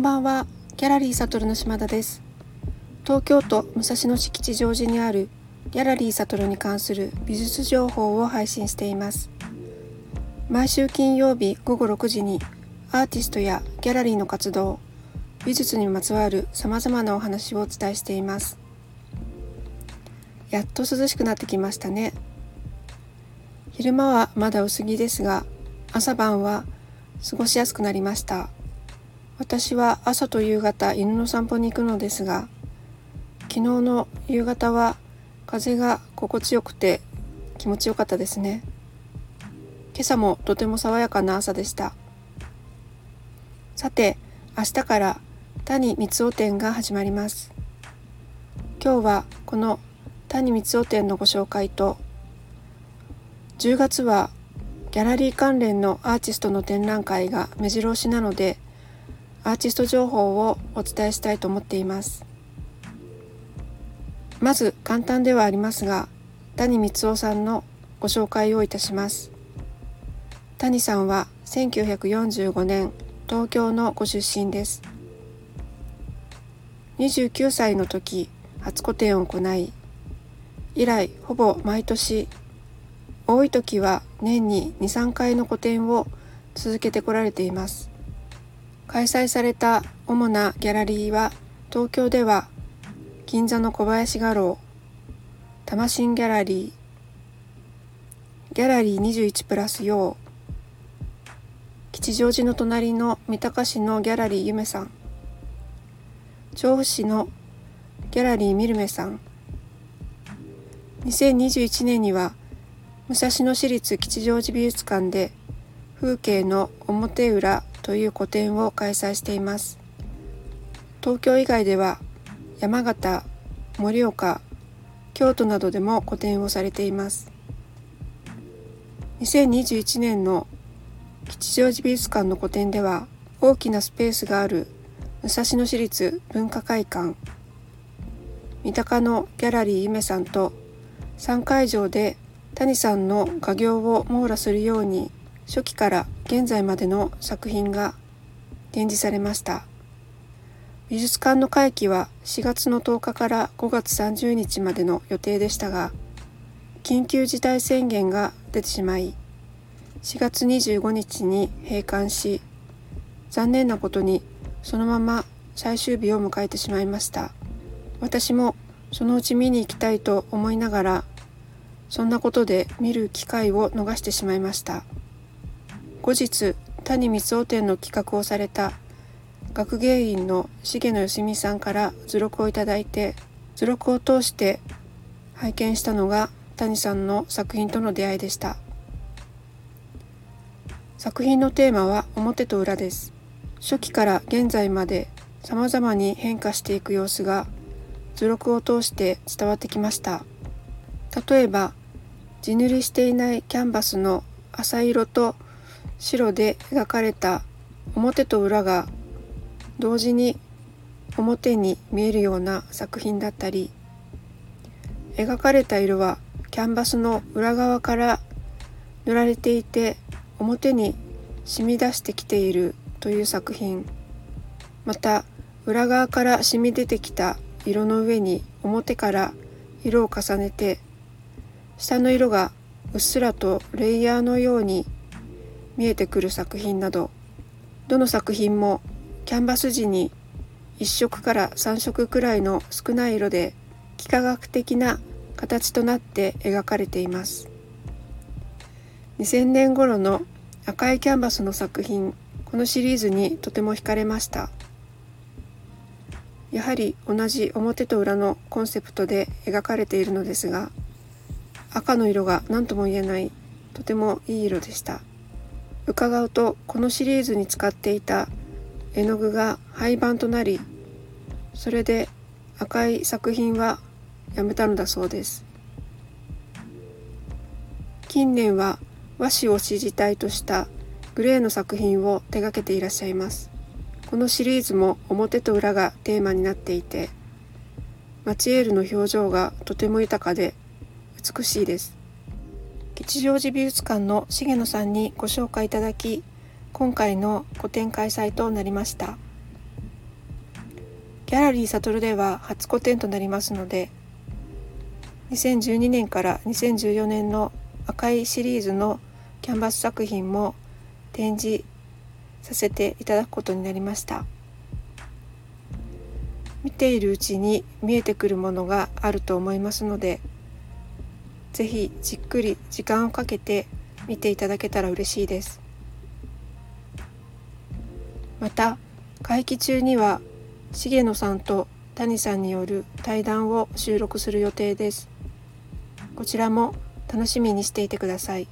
んばんは。ギャラリーサトルの島田です。東京都武蔵野市吉祥寺にあるギャラリーサトルに関する美術情報を配信しています。毎週金曜日午後6時にアーティストやギャラリーの活動美術にまつわる様々なお話をお伝えしています。やっと涼しくなってきましたね。昼間はまだ薄着ですが朝晩は過ごしやすくなりました。私は朝と夕方犬の散歩に行くのですが昨日の夕方は風が心地よくて気持ちよかったですね。今朝もとても爽やかな朝でした。さて明日から谷光雄展が始まります。今日はこの谷光雄展のご紹介と10月はギャラリー関連のアーティストの展覧会が目白押しなのでアーティスト情報をお伝えしたいと思っています。まず簡単ではありますが谷光雄さんのご紹介をいたします。谷さんは1945年東京のご出身です。29歳の時初個展を行い以来ほぼ毎年多い時は年に23回の個展を続けてこられています。開催された主なギャラリーは東京では銀座の小林画廊魂ギャラリーギャラリー21プラス用吉祥寺の隣の三鷹市のギャラリーゆめさん調布市のギャラリーミルメさん。2021年には武蔵野市立吉祥寺美術館で風景の表裏という個展を開催しています。東京以外では山形盛岡京都などでも個展をされています。2021年の吉祥寺美術館の個展では大きなスペースがある武蔵野市立文化会館三鷹のギャラリーゆめさんと3会場で谷さんの画業を網羅するように初期から現在までの作品が展示されました。美術館の会期は4月の10日から5月30日までの予定でしたが緊急事態宣言が出てしまい4月25日に閉館し残念なことにそのまま最終日を迎えてしまいました。私もそのうち見に行きたいと思いながらそんなことで見る機会を逃してしまいました。後日谷光雄展の企画をされた学芸員の重野よ美さんから図録をいただいて図録を通して拝見したのが谷さんの作品との出会いでした。作品のテーマは表と裏です。初期から現在まで様々に変化していく様子が図録を通して伝わってきました。例えば地塗りしていないキャンバスの浅色と白で描かれた表と裏が同時に表に見えるような作品だったり描かれた色はキャンバスの裏側から塗られていて表に染み出してきているという作品。また裏側から染み出てきた色の上に表から色を重ねて下の色がうっすらとレイヤーのように見えてくる作品などどの作品もキャンバス地に1色から3色くらいの少ない色で幾何学的な形となって描かれています。2000年頃の赤いキャンバスの作品このシリーズにとても惹かれました。やはり同じ表と裏のコンセプトで描かれているのですが赤の色が何とも言えないとてもいい色でした。伺うとこのシリーズに使っていた絵の具が廃盤となりそれで赤い作品はやめたのだそうです。近年は和紙を支持体としたグレーの作品を手掛けていらっしゃいます。このシリーズも表と裏がテーマになっていてマチエールの表情がとても豊かで美しいです。吉祥寺美術館の重野さんにご紹介いただき今回の個展開催となりました。ギャラリーサトルでは初個展となりますので2012年から2014年の赤いシリーズのキャンバス作品も展示させていただくことになりました。見ているうちに見えてくるものがあると思いますので是非じっくり時間をかけて見ていただけたら嬉しいです。また会期中には重野さんと谷さんによる対談を収録する予定です。こちらも楽しみにしていてください。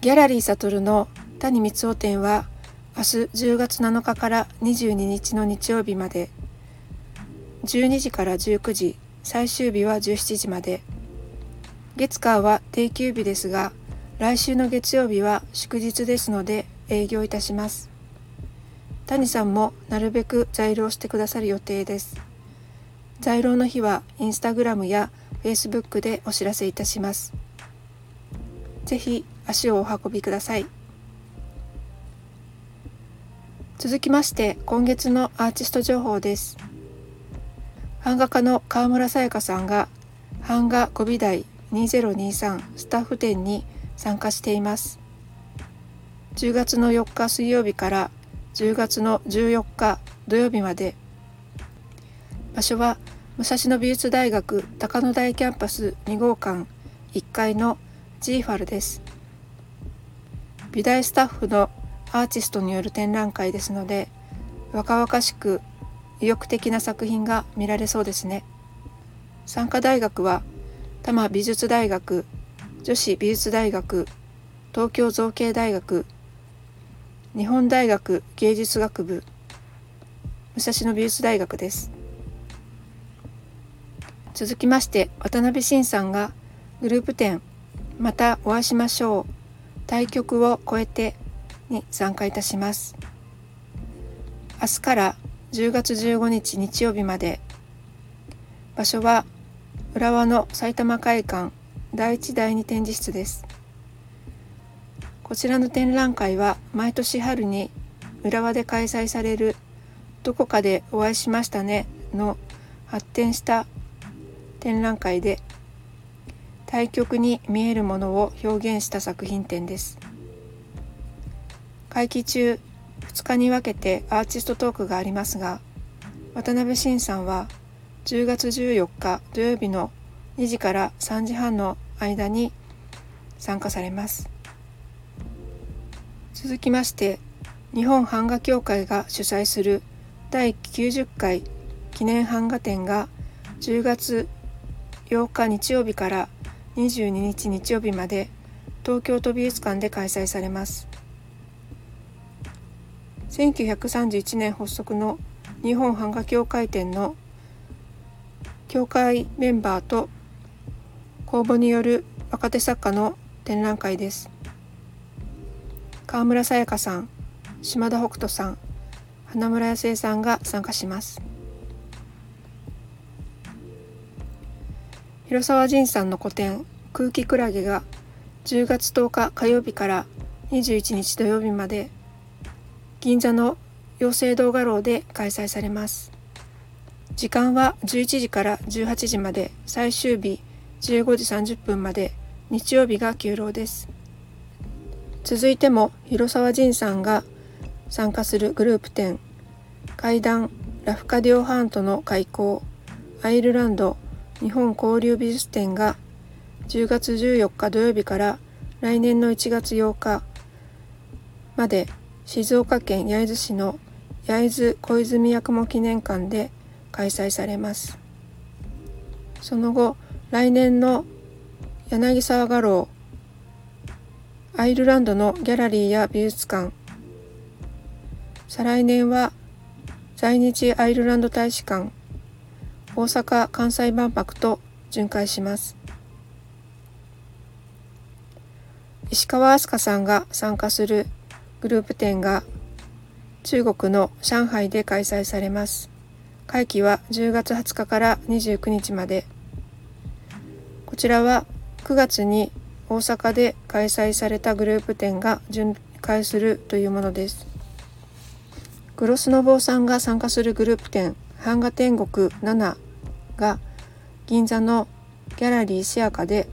ギャラリーサトルの谷光雄展は明日10月7日から22日の日曜日まで12時から19時最終日は17時まで月火は定休日ですが来週の月曜日は祝日ですので営業いたします谷さんもなるべく在労してくださる予定です在労の日はインスタグラムや Facebook でお知らせいたします。ぜひ足をお運びください。続きまして今月のアーティスト情報です。版画家の川村さやかさんが版画5美大2023スタッフ展に参加しています。10月の4日水曜日から10月の14日土曜日まで場所は武蔵野美術大学高野台キャンパス2号館1階のジーファルです美大スタッフのアーティストによる展覧会ですので若々しく意欲的な作品が見られそうですね。参加大学は多摩美術大学女子美術大学東京造形大学日本大学芸術学部武蔵野美術大学です。続きまして渡辺晋さんがグループ展またお会いしましょう対局を超えてに参加いたします。明日から10月15日日曜日まで。場所は浦和の埼玉会館第一第二展示室です。こちらの展覧会は毎年春に浦和で開催されるどこかでお会いしましたねの発展した展覧会で対極に見えるものを表現した作品展です。会期中2日に分けてアーティストトークがありますが渡辺晋さんは10月14日土曜日の2時から3時半の間に参加されます。続きまして日本版画協会が主催する第90回記念版画展が10月8日日曜日から22日日曜日まで東京都美術館で開催されます。1931年発足の日本版画協会展の協会メンバーと公募による若手作家の展覧会です。川村さやかさん島田北斗さん花村康江さんが参加します。広沢仁さんの個展「空気クラゲ」が10月10日火曜日から21日土曜日まで銀座の妖精動画廊で開催されます。時間は11時から18時まで最終日15時30分まで日曜日が休労です。続いても広沢仁さんが参加するグループ展階段ラフカディオハントの開校アイルランド日本交流美術展が10月14日土曜日から来年の1月8日まで静岡県焼津市の焼津小泉八雲記念館で開催されます。その後来年の柳沢画廊アイルランドのギャラリーや美術館再来年は在日アイルランド大使館大阪・関西万博と巡回します。石川飛鳥さんが参加するグループ展が中国の上海で開催されます。会期は10月20日から29日まで。こちらは9月に大阪で開催されたグループ展が巡回するというものです。グロスノボーさんが参加するグループ展版画天国7が銀座のギャラリーシアカで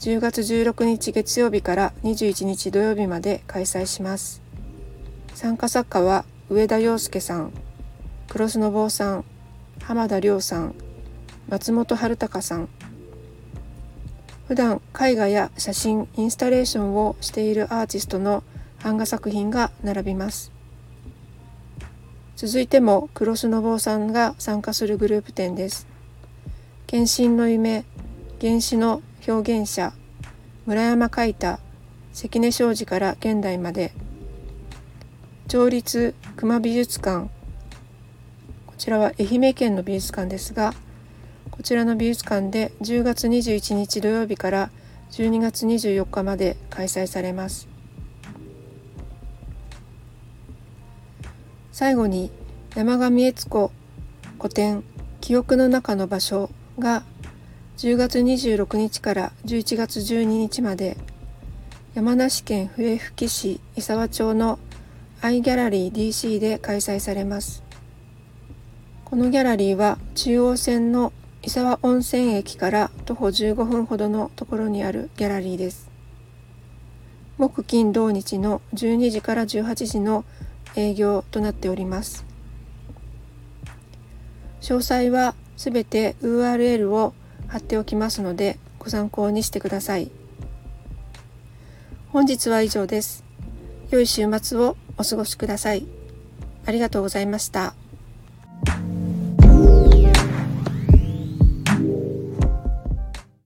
10月16日月曜日から21日土曜日まで開催します。参加作家は上田洋介さんクロスノボーさん浜田亮さん松本春隆さん。普段絵画や写真インスタレーションをしているアーティストの版画作品が並びます。続いてもクロスノボーさんが参加するグループ展です。献身の夢原始の表現者村山海太関根商事から現代まで町立熊美術館こちらは愛媛県の美術館ですがこちらの美術館で10月21日土曜日から12月24日まで開催されます。最後に山上悦子古典記憶の中の場所が10月26日から11月12日まで山梨県笛吹市伊沢町のアイギャラリー DC で開催されます。このギャラリーは中央線の伊沢温泉駅から徒歩15分ほどのところにあるギャラリーです。木金土日の12時から18時の営業となっております。詳細はすべて URL を貼っておきますのでご参考にしてください。本日は以上です。良い週末をお過ごしください。ありがとうございました。